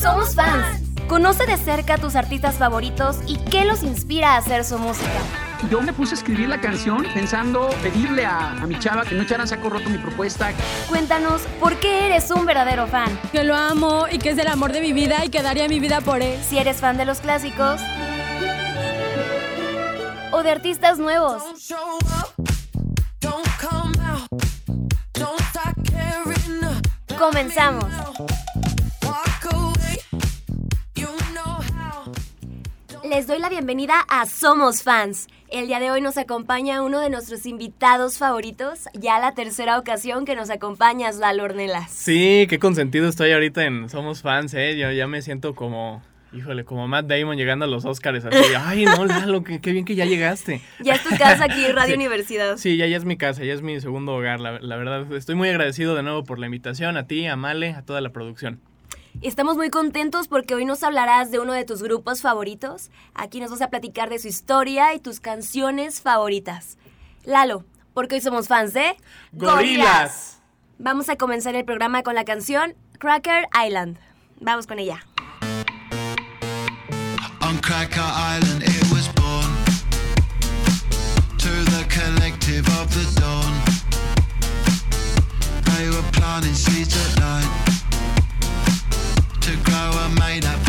Somos fans. Conoce de cerca a tus artistas favoritos y qué los inspira a hacer su música. Yo me puse a escribir la canción pensando pedirle a, a mi chava que no echara saco roto mi propuesta. Cuéntanos por qué eres un verdadero fan. Que lo amo y que es el amor de mi vida y que daría mi vida por él. Si eres fan de los clásicos o de artistas nuevos. Comenzamos. Les doy la bienvenida a Somos Fans. El día de hoy nos acompaña uno de nuestros invitados favoritos, ya la tercera ocasión que nos acompañas, Lalo Ornelas. Sí, qué consentido estoy ahorita en Somos Fans, ¿eh? Yo ya me siento como, híjole, como Matt Damon llegando a los Oscars, así, ay, no, Lalo, qué, qué bien que ya llegaste. Ya es tu casa aquí, Radio Sí. Universidad. Sí, ya, ya es mi casa, ya es mi segundo hogar, la, la verdad. Estoy muy agradecido de nuevo por la invitación, a ti, a Male, a toda la producción. Estamos muy contentos porque hoy nos hablarás de uno de tus grupos favoritos. Aquí nos vas a platicar de su historia y tus canciones favoritas. Lalo, porque hoy somos fans de ¡Gorilas! Vamos a comenzar el programa con la canción Cracker Island. Vamos con ella. On Cracker Island it was born To the collective of the dawn They were planting seeds at night To grow a made up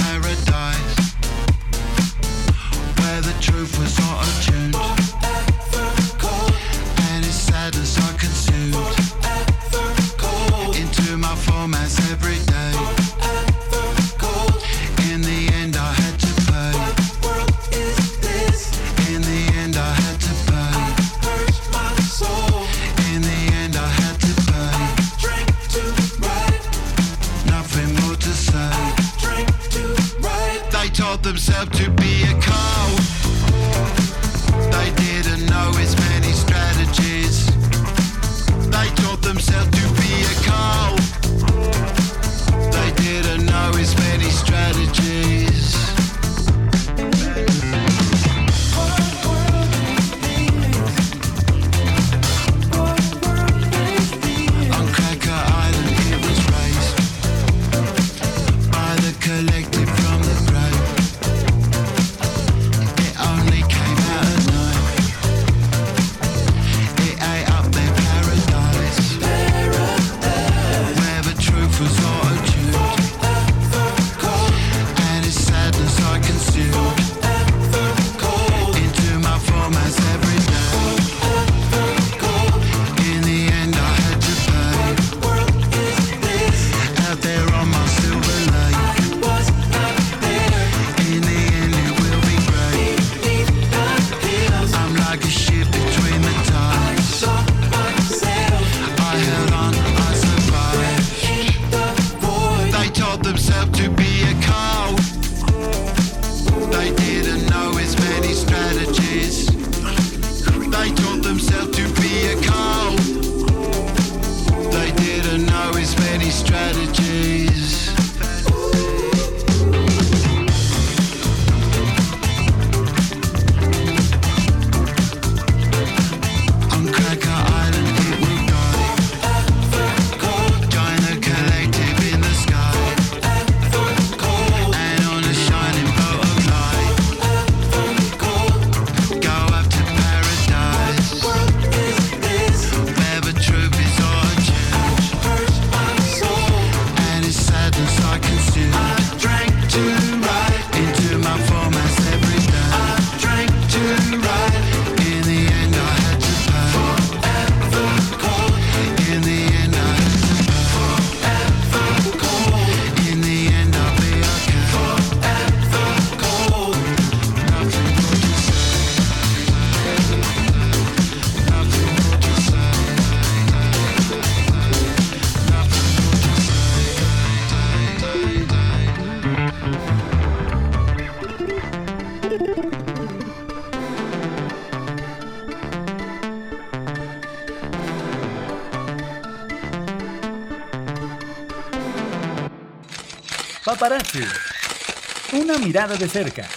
Paparazzi. Una mirada de cerca.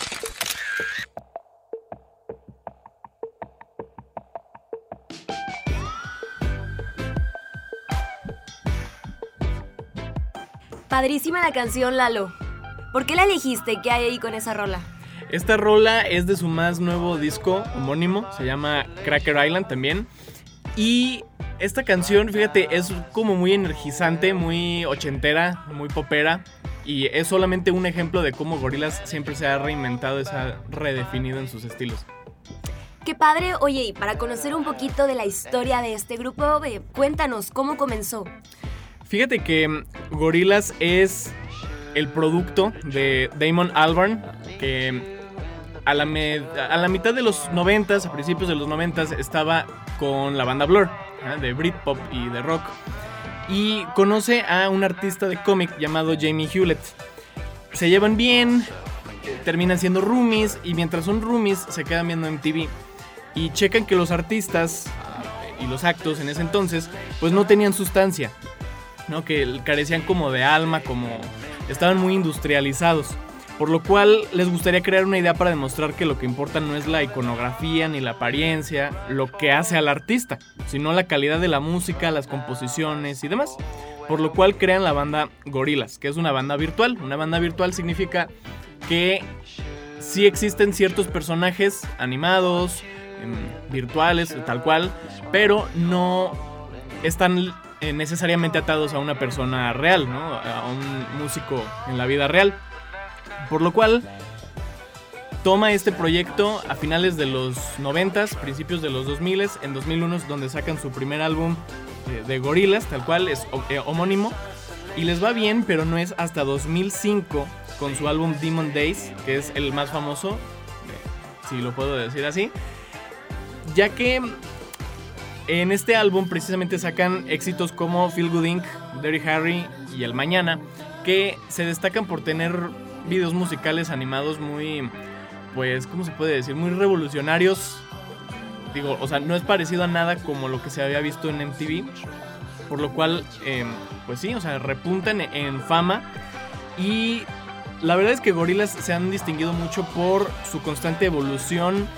Padrísima la canción, Lalo. ¿Por qué la elegiste? ¿Qué hay ahí con esa rola? Esta rola es de su más nuevo disco homónimo, se llama Cracker Island también. Y esta canción, fíjate, es como muy energizante, muy ochentera, muy popera. Y es solamente un ejemplo de cómo Gorillaz siempre se ha reinventado, se ha redefinido en sus estilos. Qué padre, oye, y para conocer un poquito de la historia de este grupo, eh, cuéntanos cómo comenzó. Fíjate que Gorillaz es el producto de Damon Albarn, que a la, a la mitad de los 90, a principios de los 90, estaba con la banda Blur, ¿ah? de Britpop y de rock. Y conoce a un artista de cómic llamado Jamie Hewlett. Se llevan bien, terminan siendo roomies y mientras son roomies se quedan viendo MTV y checan que los artistas y los actos en ese entonces pues no tenían sustancia, ¿no? Que carecían como de alma, como estaban muy industrializados. Por lo cual les gustaría crear una idea para demostrar que lo que importa no es la iconografía ni la apariencia, lo que hace al artista, sino la calidad de la música, las composiciones y demás. Por lo cual crean la banda Gorillaz, que es una banda virtual. Una banda virtual significa que sí existen ciertos personajes animados, em, virtuales, tal cual, pero no están necesariamente atados a una persona real, ¿no? A un músico en la vida real. Por lo cual toma este proyecto a finales de los 90, principios de los 2000, en 2001 es donde sacan su primer álbum de, de Gorillaz, tal cual es eh, homónimo. Y les va bien, pero no es hasta 2005 con su álbum Demon Days, que es el más famoso, eh, si lo puedo decir así. Ya que en este álbum precisamente sacan éxitos como Feel Good Inc., Dirty Harry y El Mañana, que se destacan por tener videos musicales animados muy, pues, ¿cómo se puede decir? Muy revolucionarios. Digo, o sea, no es parecido a nada como lo que se había visto en MTV. Por lo cual, eh, pues sí, o sea, repuntan en fama. Y la verdad es que Gorillaz se han distinguido mucho por su constante evolución,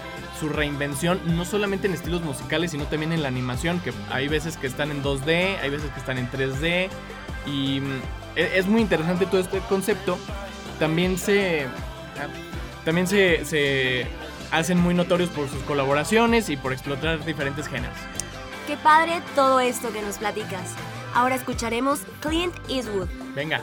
su reinvención, no solamente en estilos musicales, sino también en la animación, que hay veces que están en 2D, hay veces que están en 3D. Y mm, e- es muy interesante todo este concepto. También se. También se, se hacen muy notorios por sus colaboraciones y por explotar diferentes géneros. Qué padre todo esto que nos platicas. Ahora escucharemos Clint Eastwood. Venga.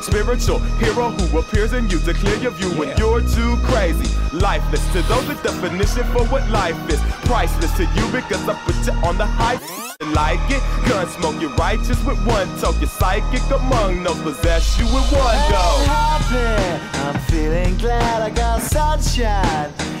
spiritual hero who appears in you to clear your view when you're too crazy. Lifeless to those, the definition for what life is. Priceless to you because I put you on the high. Like it, gun smoke, you're righteous with one toke. You're psychic among no possess you with one I'm go. happy. I'm feeling glad I got sunshine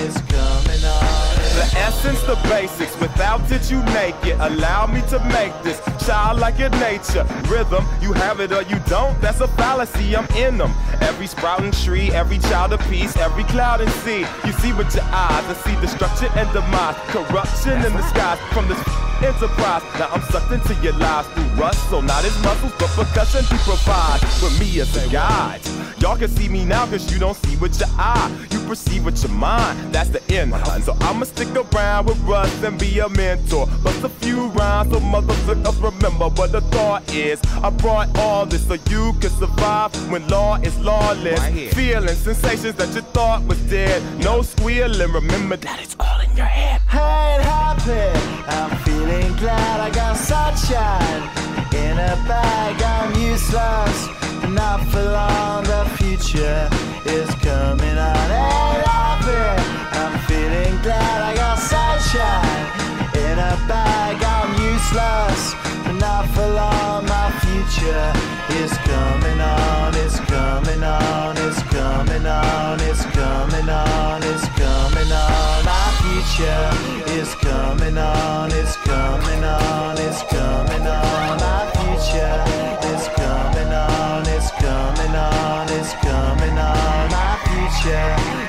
Essence, the basics. Without it, you make it. Allow me to make this child like your nature. Rhythm, you have it or you don't. That's a fallacy. I'm in them. Every sprouting tree, every child of peace, every cloud and sea. You see with your eyes and see destruction and demise, corruption in the skies from this enterprise. Now I'm sucked into your lies through rust, so not his muscles, but percussion he provides with me as a guide. Y'all can see me now cause you don't see with your eye. You perceive with your mind, that's the end. So I'ma stick around with Russ and be a mentor. Bust a few rhymes so motherfuckers remember what the thought is. I brought all this so you can survive when law is lawless. Feeling sensations that you thought was dead. No squealing, remember that it's all in your head. I ain't happy. I'm feeling glad I got sunshine in a bag. I'm useless, not for long. The future is coming on. Ain't happy. I'm feeling glad I got sunshine in a bag. I'm useless, not for long. My future is coming on. It's coming on. It's coming on. It's coming on. It's coming on. My future is coming on. It's coming on. It's coming on. My future is coming on. It's coming on. It's coming on. My future.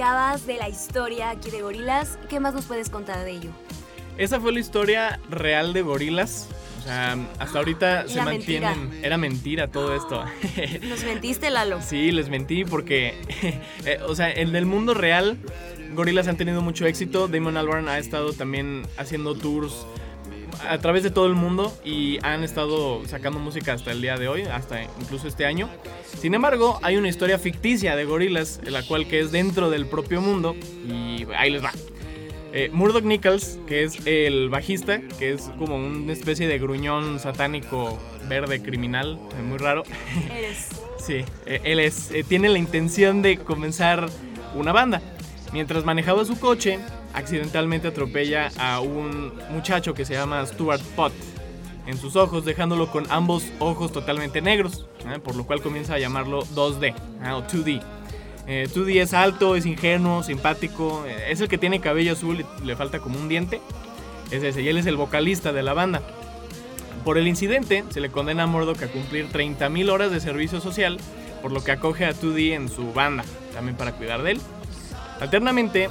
Platicabas de la historia aquí de Gorilas. ¿Qué más nos puedes contar de ello? Esa fue la historia real de gorilas. O sea, hasta ahorita se mantienen. mentira. Era mentira todo esto. Nos mentiste, Lalo. Sí, les mentí porque, eh, o sea, en el mundo real, Gorillaz han tenido mucho éxito. Damon Albarn ha estado también haciendo tours a través de todo el mundo y han estado sacando música hasta el día de hoy, hasta incluso este año. Sin embargo, hay una historia ficticia de Gorillaz, la cual que es dentro del propio mundo y ahí les va. Eh, Murdoch Nichols, que es el bajista, que es como una especie de gruñón satánico verde criminal, muy raro. Eres. Sí, eh, él es, eh, tiene la intención de comenzar una banda. Mientras manejaba su coche, accidentalmente atropella a un muchacho que se llama Stuart Pott en sus ojos, dejándolo con ambos ojos totalmente negros, ¿eh? por lo cual comienza a llamarlo 2D ¿eh? o 2D. Eh, 2D es alto, es ingenuo, simpático, eh, es el que tiene cabello azul y le falta como un diente. Es ese, y él es el vocalista de la banda. Por el incidente, se le condena a Murdoch a cumplir 30.000 horas de servicio social, por lo que acoge a 2D en su banda, también para cuidar de él. Alternamente,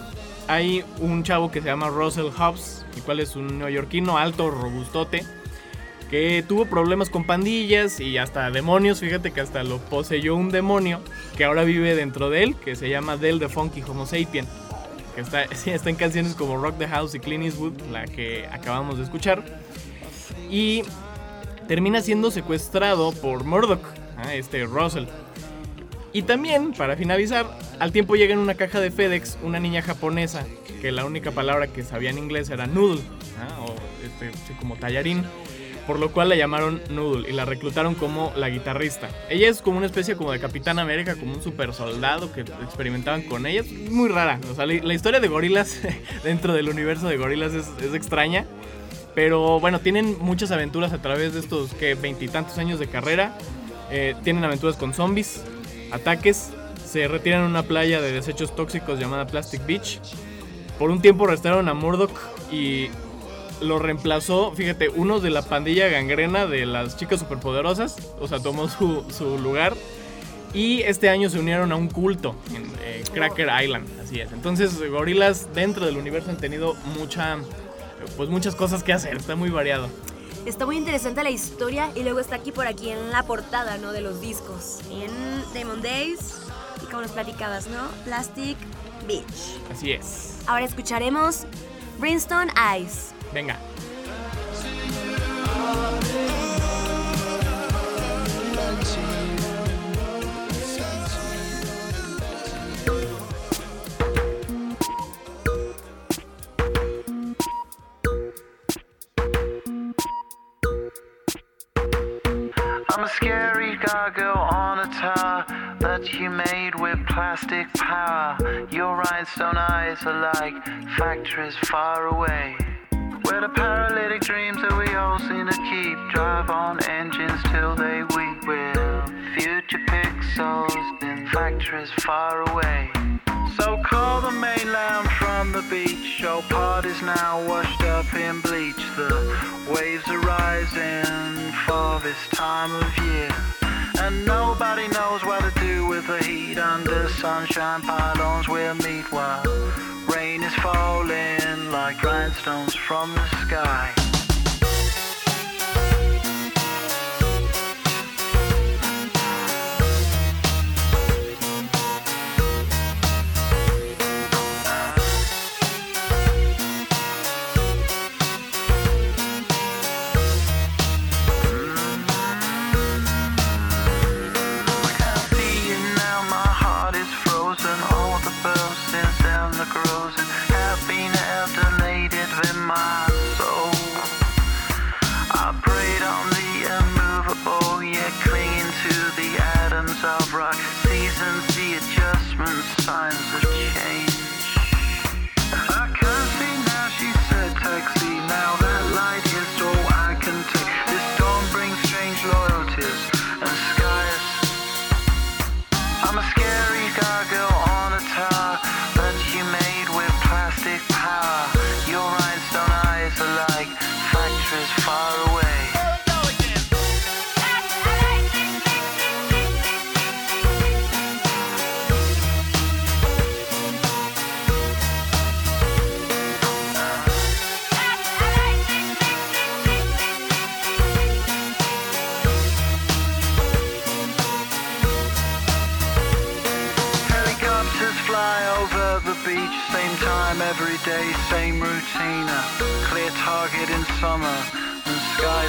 hay un chavo que se llama Russell Hobbs, el cual es un neoyorquino alto, robustote, que tuvo problemas con pandillas y hasta demonios, fíjate que hasta lo poseyó un demonio que ahora vive dentro de él, que se llama Del the Funky Homo Sapien, que está, en canciones como Rock the House y Clint Eastwood, la que acabamos de escuchar, y termina siendo secuestrado por Murdoch, este Russell. Y también, para finalizar, al tiempo llega en una caja de FedEx una niña japonesa que la única palabra que sabía en inglés era noodle, ¿ah? o este, sí, como tallarín, por lo cual la llamaron Noodle y la reclutaron como la guitarrista. Ella es como una especie como de Capitán América, como un super soldado que experimentaban con ella. Es muy rara, o sea, la, historia de gorilas dentro del universo de gorilas es, es extraña. Pero bueno, tienen muchas aventuras a través de estos que veintitantos años de carrera. Eh, tienen aventuras con zombies, ataques, se retiran a una playa de desechos tóxicos llamada Plastic Beach. Por un tiempo arrestaron a Murdoch y lo reemplazó, fíjate, uno de la pandilla gangrena de las chicas superpoderosas. O sea, tomó su, su lugar. Y este año se unieron a un culto en eh, Cracker Island, así es. Entonces, gorilas dentro del universo han tenido mucha, pues muchas cosas que hacer, está muy variado. Está muy interesante la historia y luego está aquí por aquí en la portada, ¿no? De los discos. En Demon Days y como nos platicabas, ¿no? Plastic Beach. Así es. Ahora escucharemos Brimstone Eyes. Venga. Gargoyle on a tower that you made with plastic power. Your rhinestone eyes are like factories far away. Where the paralytic dreams that we all seem to keep drive on engines till they weep. With future pixels in factories far away. So call the mainland from the beach. Show parties now washed up in bleach. The waves are rising for this time of year. And nobody knows what to do with the heat under sunshine pylons we'll meet while rain is falling like grindstones from the sky.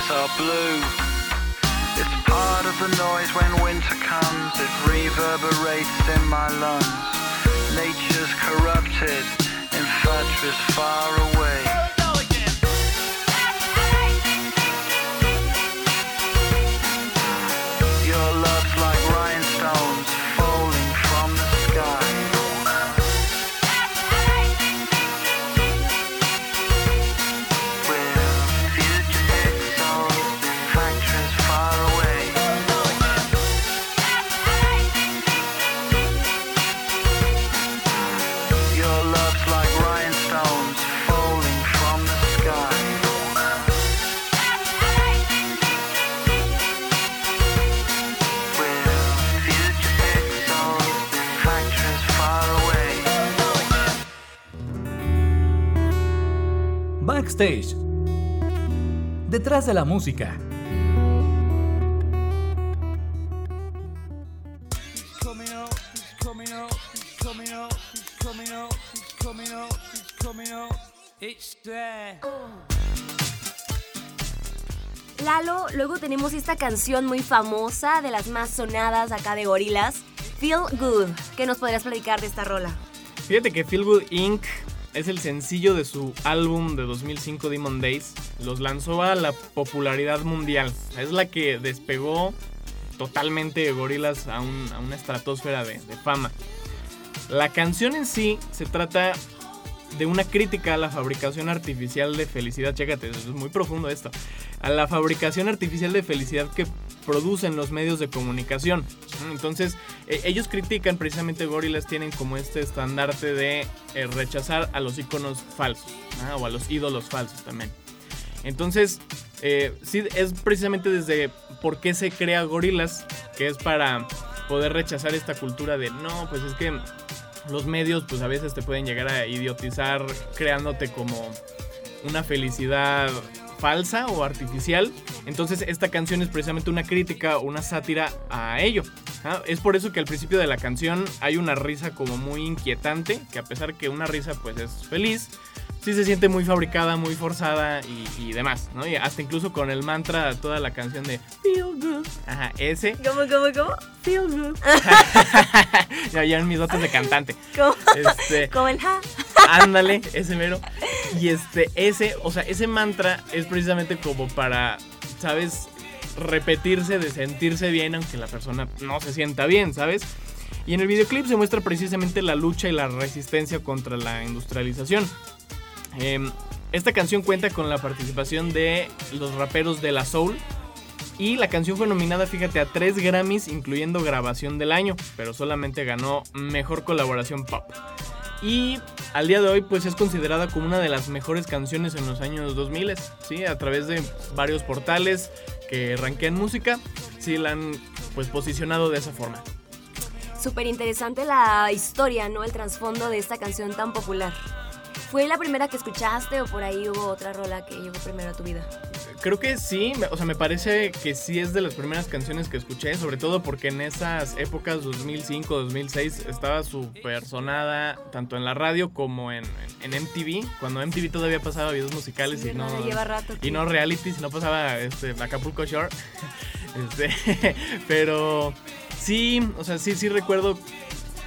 Skies are blue. It's part of the noise when winter comes, it reverberates in my lungs. Nature's corrupted in factories far away. Backstage. Detrás de la música. Lalo, luego tenemos esta canción muy famosa, de las más sonadas acá de Gorilas, Feel Good. ¿Qué nos podrías platicar de esta rola? Fíjate que Feel Good Inc. es el sencillo de su álbum de 2005 Demon Days. Los lanzó a la popularidad mundial. Es la que despegó totalmente Gorilas a, un- a una estratosfera de, de fama. La canción en sí se trata de una crítica a la fabricación artificial de felicidad. Chécate, es muy profundo esto. A la fabricación artificial de felicidad que producen los medios de comunicación. Entonces, eh, ellos critican precisamente Gorillaz tienen como este estandarte de eh, rechazar a los iconos falsos o a los ídolos falsos también. Entonces, eh, sí, es precisamente desde por qué se crea Gorillaz, que es para poder rechazar esta cultura de no, pues es que los medios pues a veces te pueden llegar a idiotizar creándote como una felicidad falsa o artificial. Entonces esta canción es precisamente una crítica o una sátira a ello. ¿ah? Es por eso que al principio de la canción hay una risa como muy inquietante, que a pesar que una risa pues es feliz, sí se siente muy fabricada, muy forzada y, y demás, ¿no? Y hasta incluso con el mantra, toda la canción de Feel Good. Ajá, ese. ¿Cómo, cómo, cómo? Feel Good. ya, ya en mis dotes de cantante. ¿Cómo? Este, Como el ja. Ándale, ese mero. Y este, ese, o sea, ese mantra es precisamente como para, ¿sabes? repetirse, de sentirse bien, aunque la persona no se sienta bien, ¿sabes? Y en el videoclip se muestra precisamente la lucha y la resistencia contra la industrialización. Em, esta canción cuenta con la participación de los raperos de la Soul. Y la canción fue nominada, fíjate, a tres Grammys, incluyendo grabación del año, pero solamente ganó mejor colaboración pop. Y al día de hoy, pues es considerada como una de las mejores canciones en los años 2000, ¿sí? A través de varios portales que rankean música, sí la han pues posicionado de esa forma. Súper interesante la historia, ¿no? El trasfondo de esta canción tan popular. ¿Fue la primera que escuchaste o por ahí hubo otra rola que llegó primero a tu vida? Creo que sí, me- o sea, me parece que sí es de las primeras canciones que escuché, sobre todo porque en esas épocas, 2005, 2006, estaba súper sonada tanto en la radio como en, en MTV, cuando MTV todavía pasaba videos musicales Sí, y no, rato y no reality, si no pasaba este, Acapulco Shore. Este, pero sí, o sea, sí, sí recuerdo,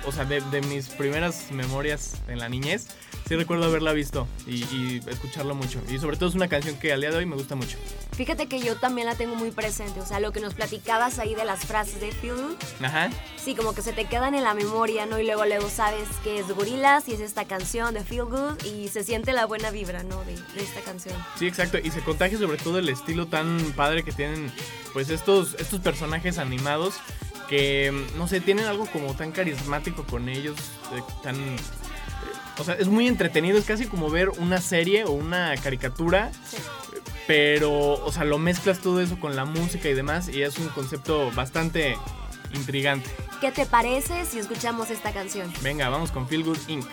o sea, de, de mis primeras memorias en la niñez, sí recuerdo haberla visto y, y escucharlo mucho. Y sobre todo es una canción que al día de hoy me gusta mucho. Fíjate que yo también la tengo muy presente, o sea, lo que nos platicabas ahí de las frases de Feel Good, Ajá. sí, como que se te quedan en la memoria, ¿no? Y luego luego sabes que es Gorillaz y es esta canción de Feel Good y se siente la buena vibra, ¿no? De, de esta canción. Sí, exacto. Y se contagia sobre todo el estilo tan padre que tienen, pues, estos, estos personajes animados que, mm, no sé, tienen algo como tan carismático con ellos, eh, tan... O sea, es muy entretenido, es casi como ver una serie o una caricatura, Sí. pero, o sea, lo mezclas todo eso con la música y demás y es un concepto bastante intrigante. ¿Qué te parece si escuchamos esta canción? Venga, vamos con Feel Good Inc.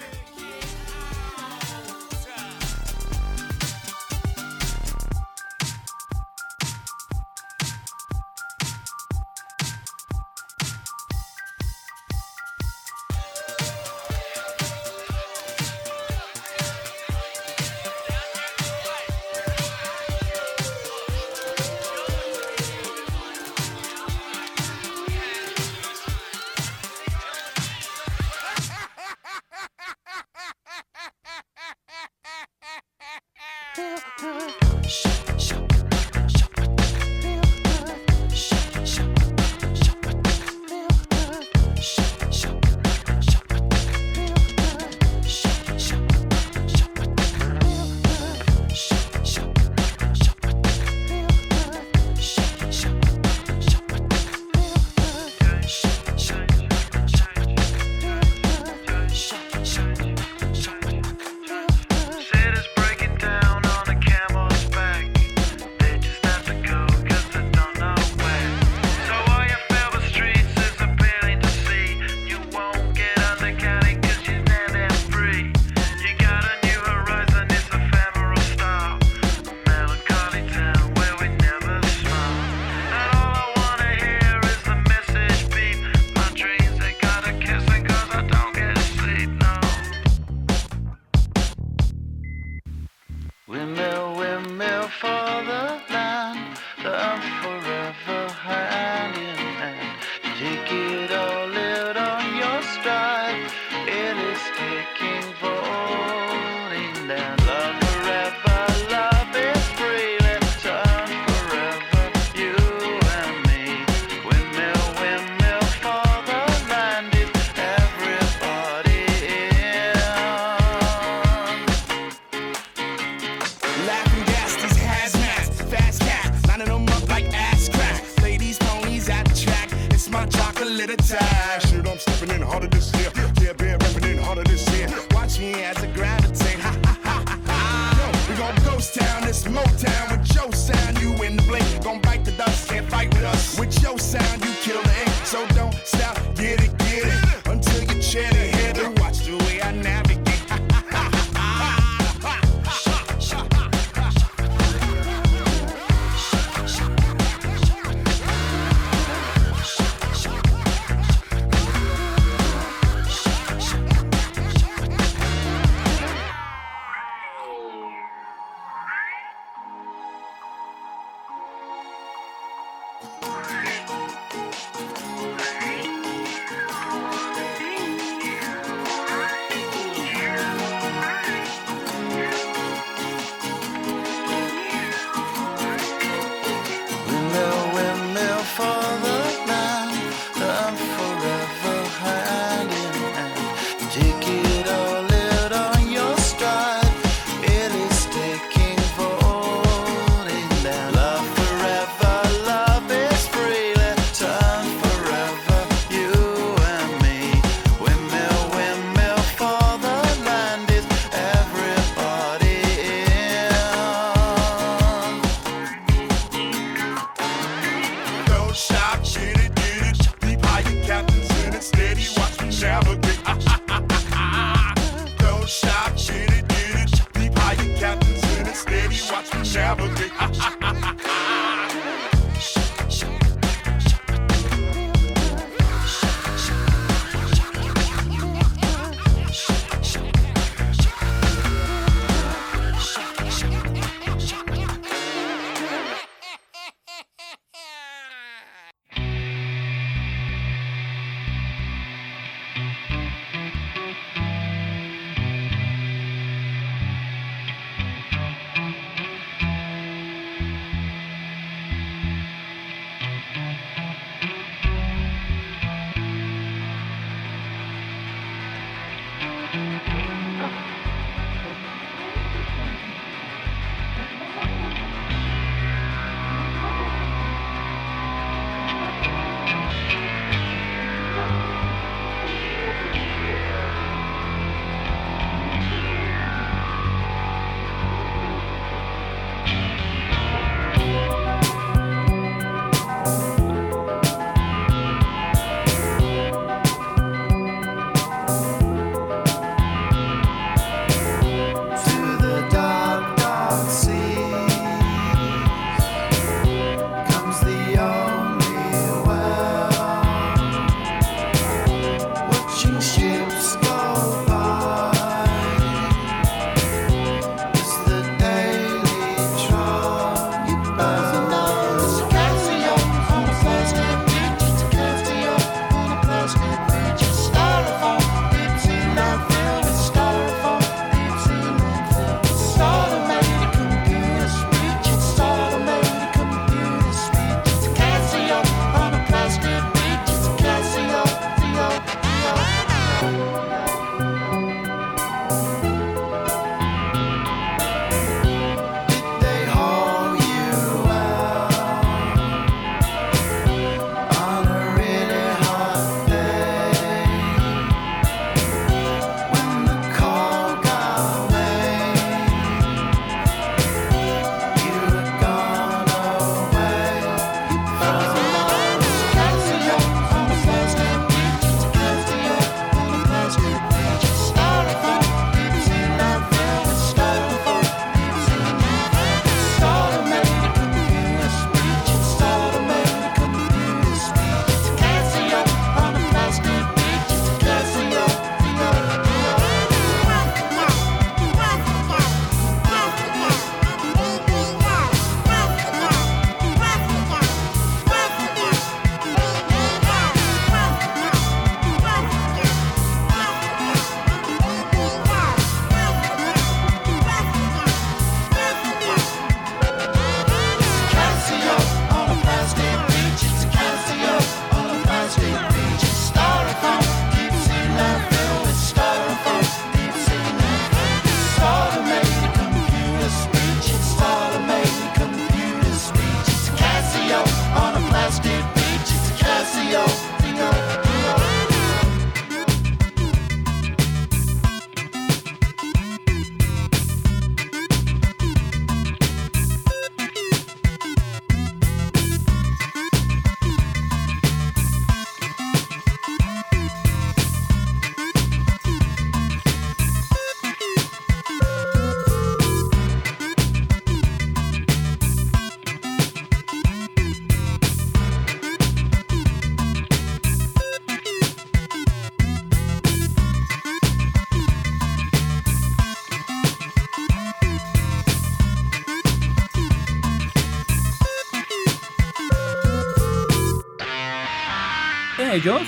Ellos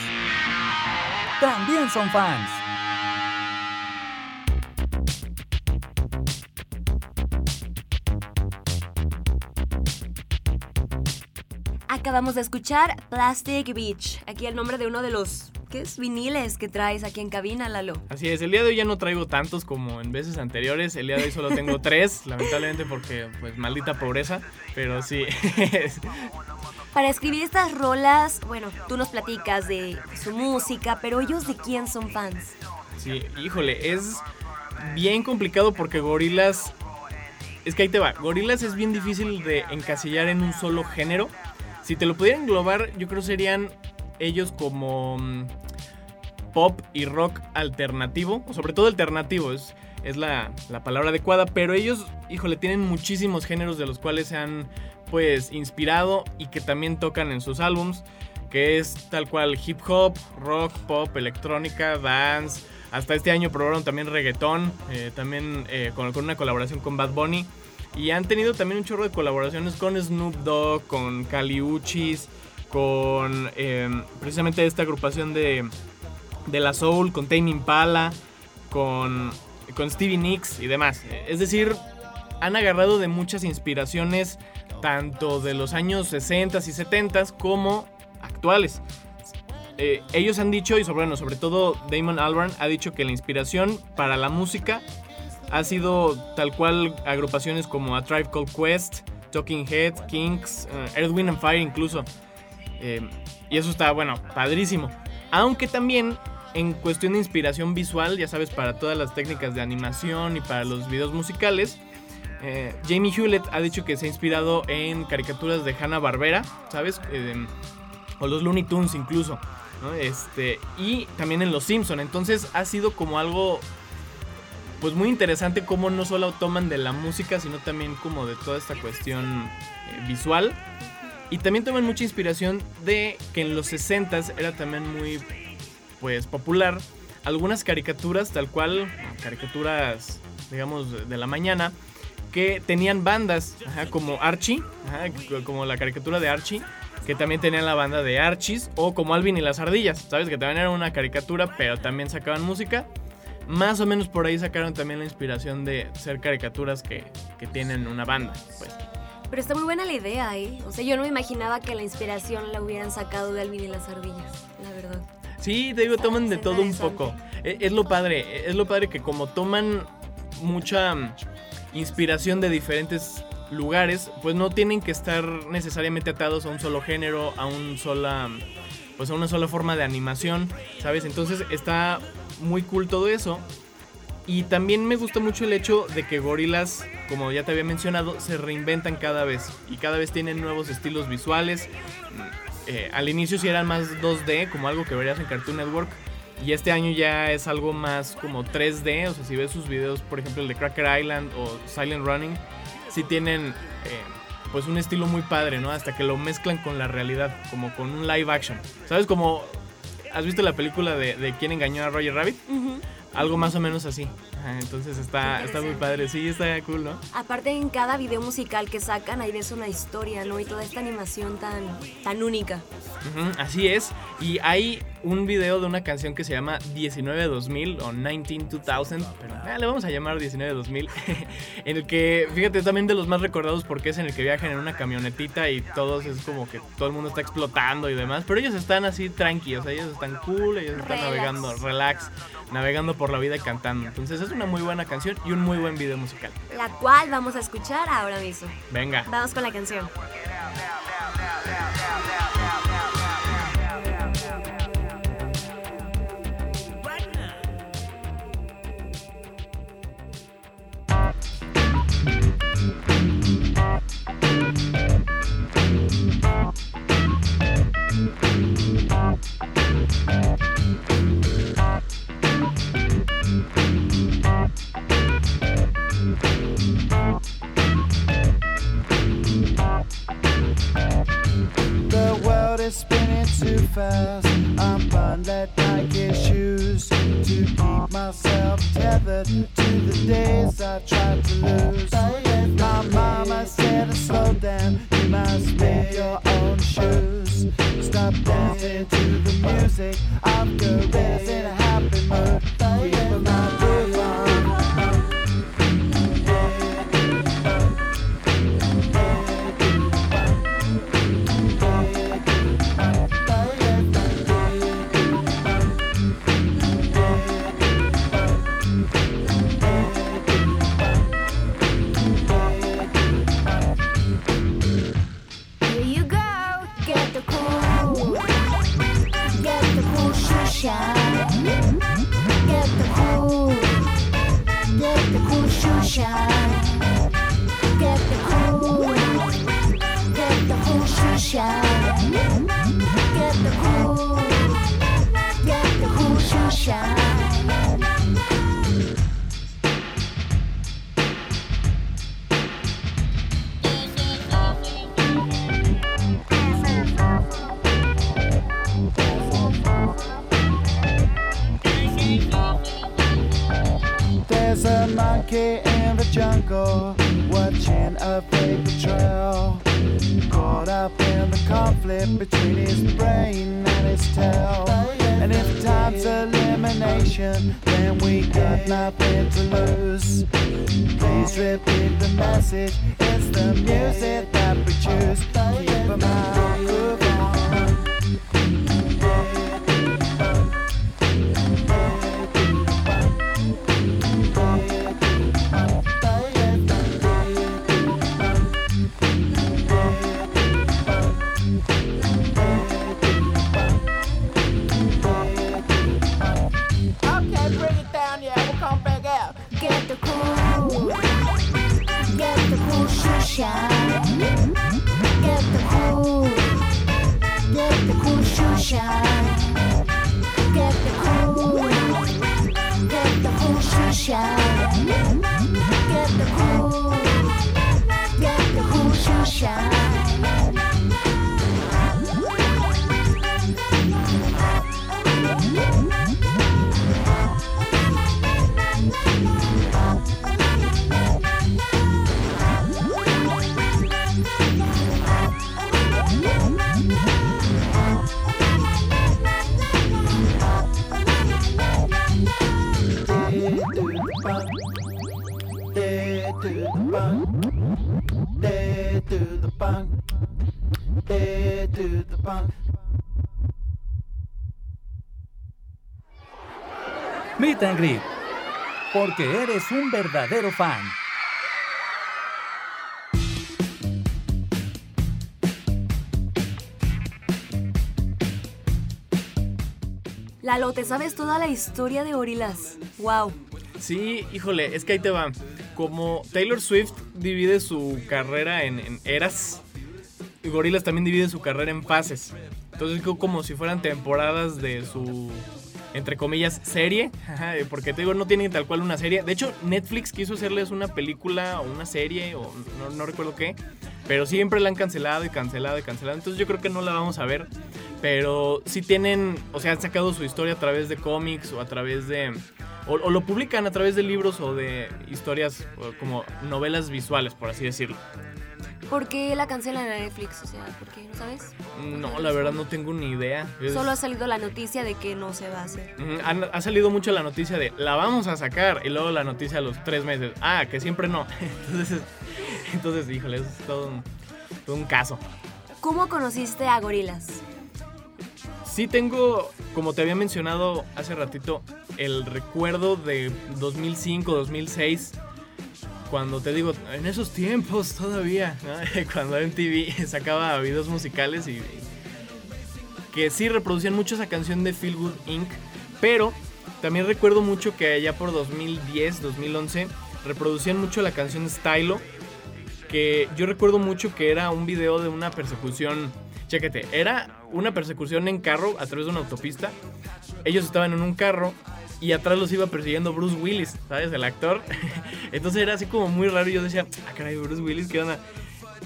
también son fans. Acabamos de escuchar Plastic Beach. Aquí el nombre de uno de los ¿qué es? viniles que traes aquí en cabina, Lalo. Así es, el día de hoy ya no traigo tantos como en veces anteriores. El día de hoy solo tengo tres, lamentablemente porque, pues, maldita pobreza. Pero sí. Para escribir estas rolas, bueno, tú nos platicas de su música, pero ellos de quién son fans. Sí, híjole, es bien complicado porque Gorilas. Es que ahí te va. Gorilas es bien difícil de encasillar en un solo género. Si te lo pudiera englobar, yo creo serían ellos como mm, pop y rock alternativo, o sobre todo alternativo. Es, la, la palabra adecuada, pero ellos, híjole, tienen muchísimos géneros de los cuales se han pues inspirado y que también tocan en sus álbums, que es tal cual hip hop, rock, pop, electrónica, dance. Hasta este año probaron también reggaetón, eh, también eh, con, con una colaboración con Bad Bunny. Y han tenido también un chorro de colaboraciones con Snoop Dogg, con Caliuchis, con eh, precisamente esta agrupación de, de la Soul, con Tame Impala, con, con Stevie Nicks y demás. Es decir, han agarrado de muchas inspiraciones, tanto de los años 60 y 70 como actuales. Eh, ellos han dicho, y sobre, sobre todo Damon Albarn ha dicho que la inspiración para la música ha sido tal cual agrupaciones como A Tribe Called Quest, Talking Heads, Kinks, Wind and Fire incluso. Eh, y eso está, bueno, padrísimo. Aunque también en cuestión de inspiración visual, ya sabes, para todas las técnicas de animación y para los videos musicales, eh, Jamie Hewlett ha dicho que se ha inspirado en caricaturas de Hanna Barbera, ¿sabes? Eh, o los Looney Tunes incluso. Este, y también en Los Simpson. Entonces ha sido como algo pues muy interesante cómo no solo toman de la música, sino también como de toda esta cuestión visual. Y también toman mucha inspiración de que en los 60s era también muy pues popular algunas caricaturas tal cual, caricaturas digamos de- la mañana que tenían bandas, como Archie, como la caricatura de Archie, que también tenían la banda de Archies, o como Alvin y las ardillas, ¿sabes? Que también era una caricatura, pero también sacaban música. Más o menos por ahí sacaron también la inspiración de ser caricaturas que, que tienen una banda, pues. Pero está muy buena la idea, ¿eh? O sea, yo no me imaginaba que la inspiración la hubieran sacado de Alvin y las ardillas, la verdad. Sí, te digo, toman de todo un poco. E- Es lo padre, es lo padre que como toman mucha mm, inspiración de diferentes lugares, pues no tienen que estar necesariamente atados a un solo género, a un sola pues a una sola forma de animación, ¿sabes? Entonces está muy cool todo eso. Y también me gusta mucho el hecho de que Gorillaz, como ya te había mencionado, se reinventan cada vez y cada vez tienen nuevos estilos visuales. Eh, al inicio sí eran más 2D, como algo que verías en Cartoon Network. Y este año ya es algo más como 3D. O sea, si ves sus videos, por ejemplo, el de Cracker Island o Silent Running, sí tienen eh, pues un estilo muy padre, ¿no? Hasta que lo mezclan con la realidad, como con un live action. ¿Sabes? Como... ¿Has visto la película de, quién engañó a Roger Rabbit? Algo más o menos así. Ajá, entonces está, está muy padre. Sí, está cool, ¿no? Aparte en cada video musical que sacan, ahí ves una historia, ¿no? Y toda esta animación tan, tan única. Así es. Y hay un video de una canción que se llama 19-2000 o 19-2000, pero ah, le vamos a llamar 19-2000, en el que, fíjate, también de los más recordados porque es en el que viajan en una camionetita y todos es como que todo el mundo está explotando y demás, pero ellos están así tranquilos, ellos están cool, ellos están Relax. navegando, relax, navegando por la vida y cantando. Entonces es una muy buena canción y un muy buen video musical. La cual vamos a escuchar ahora mismo. Venga. Vamos con la canción. Was a monkey in the jungle, watching a paper trail. Caught up in the conflict between his brain and his tail. And if time's elimination, then we got nothing to lose. Please repeat the message. It's the music that we choose. Keep 'em out, cool shoe shine. Get the cool, get the cool shoe shine. Get the cool, get the cool shoe to the bunk. Dead to the bunk. Dead to the bunk. Meet and Greet. Porque eres un verdadero fan. Lalo, ¿te sabes toda la historia de Gorilas? Wow. Sí, híjole, es que ahí te va. Como Taylor Swift divide su carrera en, eras, Gorilas también divide su carrera en fases. Entonces es como si fueran temporadas de su, entre comillas, serie. Ajá, Porque te digo, no tienen tal cual una serie. De hecho, Netflix quiso hacerles una película o una serie, o no, no recuerdo qué. Pero siempre la han cancelado y cancelado y cancelado. Entonces yo creo que no la vamos a ver. Pero sí tienen, o sea, han sacado su historia a través de cómics o a través de... O, o lo publican a través de libros o de historias o como novelas visuales, por así decirlo. ¿Por qué la cancelan a Netflix? O sea, ¿por qué? ¿No sabes? No, la verdad no tengo ni idea. Solo ha salido la noticia de que no se va a hacer. Ha salido mucho la noticia de la vamos a sacar y luego la noticia a los tres meses. Ah, que siempre no. Entonces, entonces híjole, eso es todo un, todo un caso. ¿Cómo conociste a Gorilas? Sí tengo, como te había mencionado hace ratito, el recuerdo de 2005, 2006, cuando te digo, en esos tiempos todavía, ¿no? cuando MTV sacaba videos musicales y que sí reproducían mucho esa canción de Feel Good Inc., pero también recuerdo mucho que allá por 2010, 2011, reproducían mucho la canción Stylo, que yo recuerdo mucho que era un video de una persecución. Chéquete, era una persecución en carro a través de una autopista. Ellos estaban en un carro y atrás los iba persiguiendo Bruce Willis, ¿sabes? El actor. Entonces era así como muy raro yo decía, ah, caray, Bruce Willis, ¿qué onda?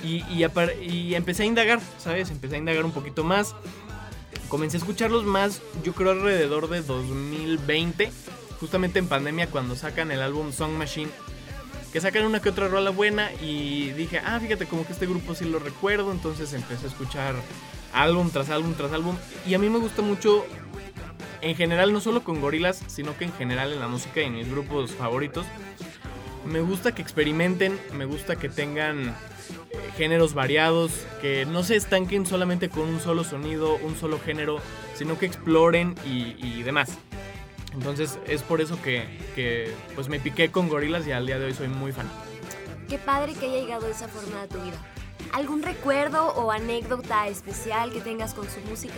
Y, y, y empecé a indagar, ¿sabes? Empecé a indagar un poquito más. Comencé a escucharlos más, yo creo alrededor de 2020, justamente en pandemia cuando sacan el álbum Song Machine que sacan una que otra rola buena y dije, ah, fíjate, como que este grupo sí lo recuerdo, entonces empecé a escuchar álbum tras álbum tras álbum y a mí me gusta mucho en general, no solo con gorilas, sino que en general en la música y en mis grupos favoritos, me gusta que experimenten, me gusta que tengan eh, géneros variados, que no se estanquen solamente con un solo sonido, un solo género, sino que exploren y, demás. Entonces es por eso que, que, pues me piqué con gorilas y al día de hoy soy muy fan. Qué padre que haya llegado esa forma a tu vida. ¿Algún recuerdo o anécdota especial que tengas con su música?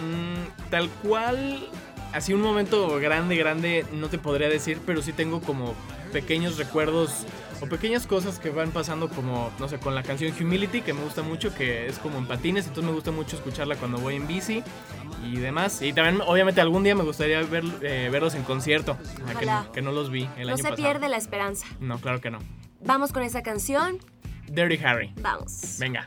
Mm, tal cual, así un momento grande, grande, no te podría decir, pero sí tengo como pequeños recuerdos o pequeñas cosas que van pasando como, no sé, con la canción Humility, que me gusta mucho, que es como en patines, entonces me gusta mucho escucharla cuando voy en bici y demás. Y también, obviamente, algún día me gustaría ver, eh, verlos en concierto, que, que no los vi el no año se pierde la esperanza. No, claro que no. Vamos con esa canción. Dirty Harry. Vamos. Venga.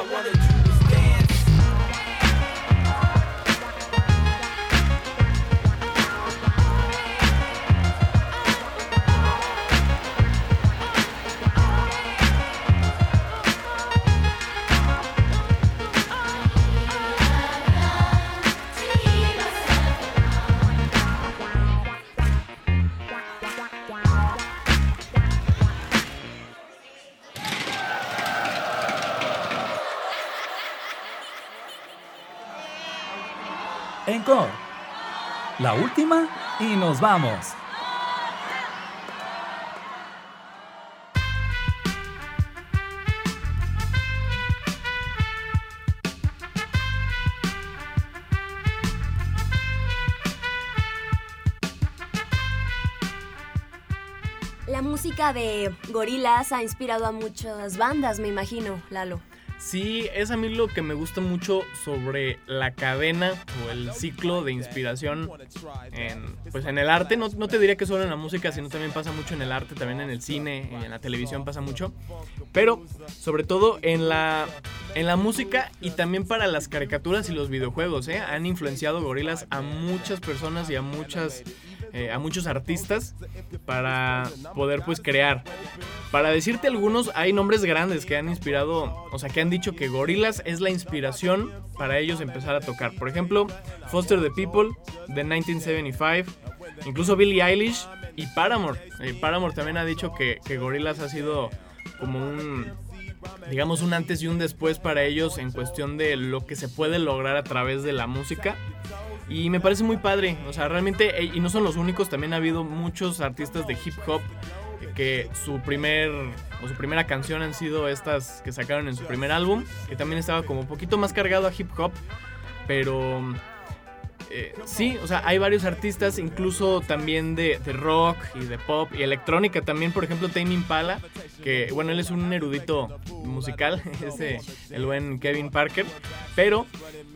I wanted you La última y nos vamos. La música de Gorilas ha inspirado a muchas bandas, me imagino, Lalo. Sí, es a mí lo que me gusta mucho sobre la cadena o el ciclo de inspiración en, pues en el arte. No, no te diría que solo en la música, sino también pasa mucho en el arte, también en el cine, en la televisión pasa mucho. Pero sobre todo en la, en la música y también para las caricaturas y los videojuegos. ¿eh? Han influenciado gorilas a muchas personas y a muchas... eh, a muchos artistas para poder pues crear. Para decirte algunos, hay nombres grandes que han inspirado, o sea, que han dicho que Gorillaz es la inspiración para ellos empezar a tocar. Por ejemplo, Foster the People de 1975, incluso Billie Eilish y Paramore. Eh, Paramore también ha dicho que, que Gorillaz ha sido como un, digamos, un antes y un después para ellos en cuestión de lo que se puede lograr a través de la música. Y me parece muy padre, o sea, realmente, eh, y no son los únicos, también ha habido muchos artistas de hip hop que su primer o su primera canción han sido estas que sacaron en su primer álbum, que también estaba como un poquito más cargado a hip hop, pero eh, sí, o sea, hay varios artistas, incluso también de, rock y de pop y electrónica también, por ejemplo, Tame Impala, que bueno, él es un erudito musical, es eh, el buen Kevin Parker, pero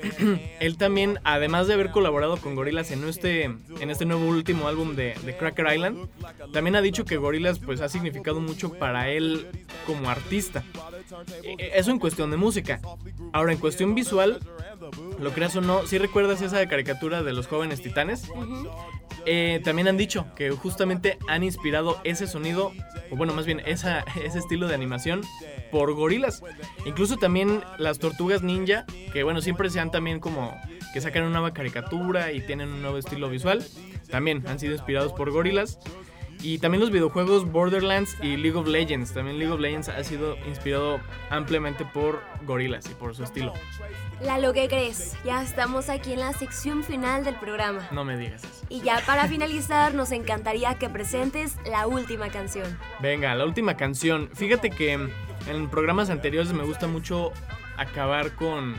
él también, además de haber colaborado con Gorillaz en este, en este nuevo último álbum de, de Cracker Island, también ha dicho que Gorillaz pues ha significado mucho para él como artista. Eh, Eso en cuestión de música. Ahora, en cuestión visual, lo creas o no, si recuerdas esa caricatura de los jóvenes titanes? Eh, también han dicho que justamente han inspirado ese sonido, o bueno, más bien esa, ese estilo de animación por gorilas. Incluso también las tortugas ninja, que bueno, siempre se han también como que sacan una nueva caricatura y tienen un nuevo estilo visual, también han sido inspirados por gorilas. Y también los videojuegos Borderlands y League of Legends. También League of Legends ha sido inspirado ampliamente por gorilas y por su estilo. Lalo, ¿qué crees? Ya estamos aquí en la sección final del programa. No me digas eso. Y ya para finalizar, nos encantaría que presentes la última canción. Venga, la última canción. Fíjate que en programas anteriores me gusta mucho acabar con,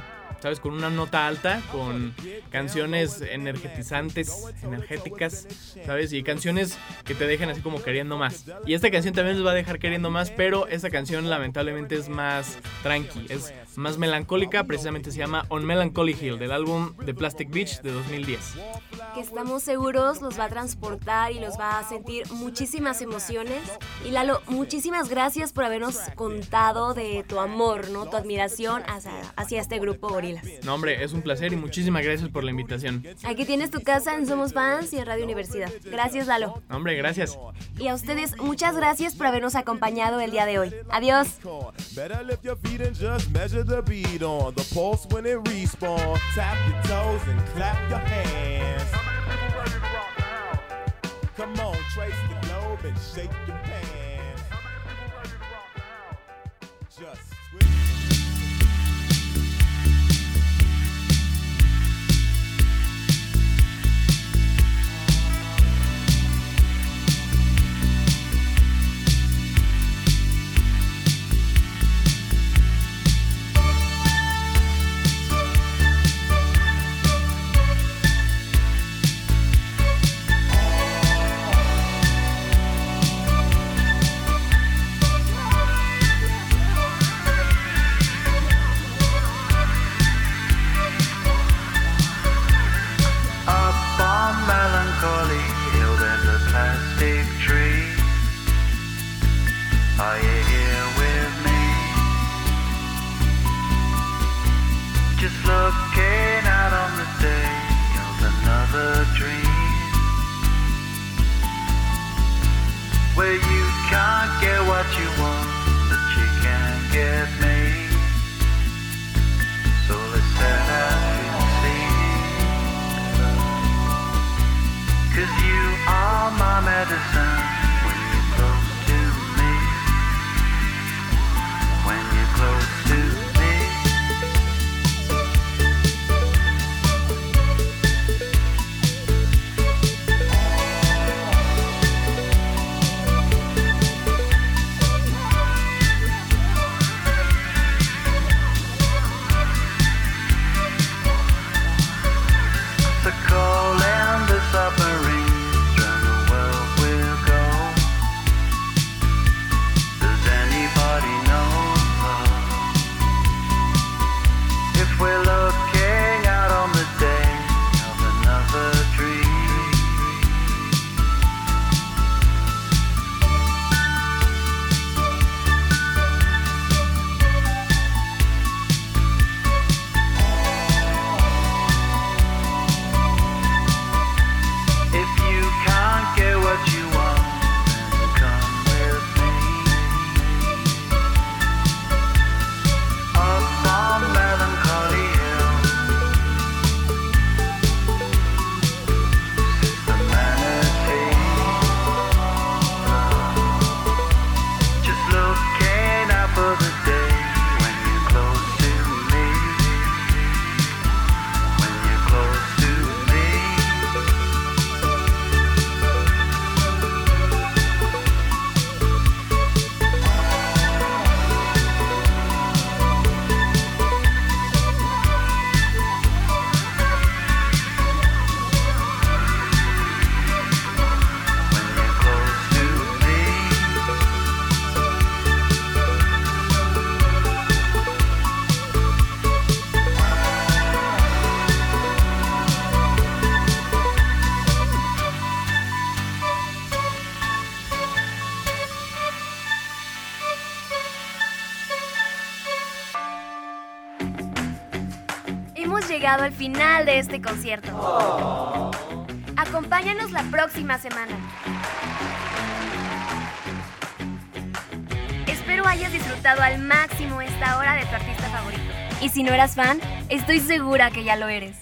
¿sabes? Con una nota alta, con canciones energetizantes, energéticas, ¿sabes? Y canciones que te dejan así como queriendo más. Y esta canción también los va a dejar queriendo más, pero esta canción lamentablemente es más tranqui, es más melancólica, precisamente se llama On Melancholy Hill, del álbum The Plastic Beach de 2010. Que estamos seguros los va a transportar y los va a sentir muchísimas emociones. Y Lalo, muchísimas gracias por habernos contado de tu amor, ¿no? Tu admiración hacia, hacia este grupo No, hombre, es un placer y muchísimas gracias por la invitación. Aquí tienes tu casa en Somos Fans y en Radio Universidad. Gracias, Lalo. No, hombre, gracias. Y a ustedes, muchas gracias por habernos acompañado el día de hoy. Adiós. Come on, trace the globe and shake your final de este concierto. Acompáñanos la próxima semana. Espero hayas disfrutado al máximo esta hora de tu artista favorito. Y si no eras fan, estoy segura que ya lo eres.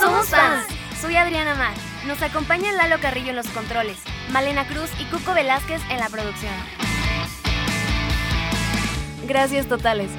Somos fans. Soy Adriana Mar. Nos acompaña Lalo Carrillo en los controles, Malena Cruz y Cuco Velázquez en la producción. Gracias totales.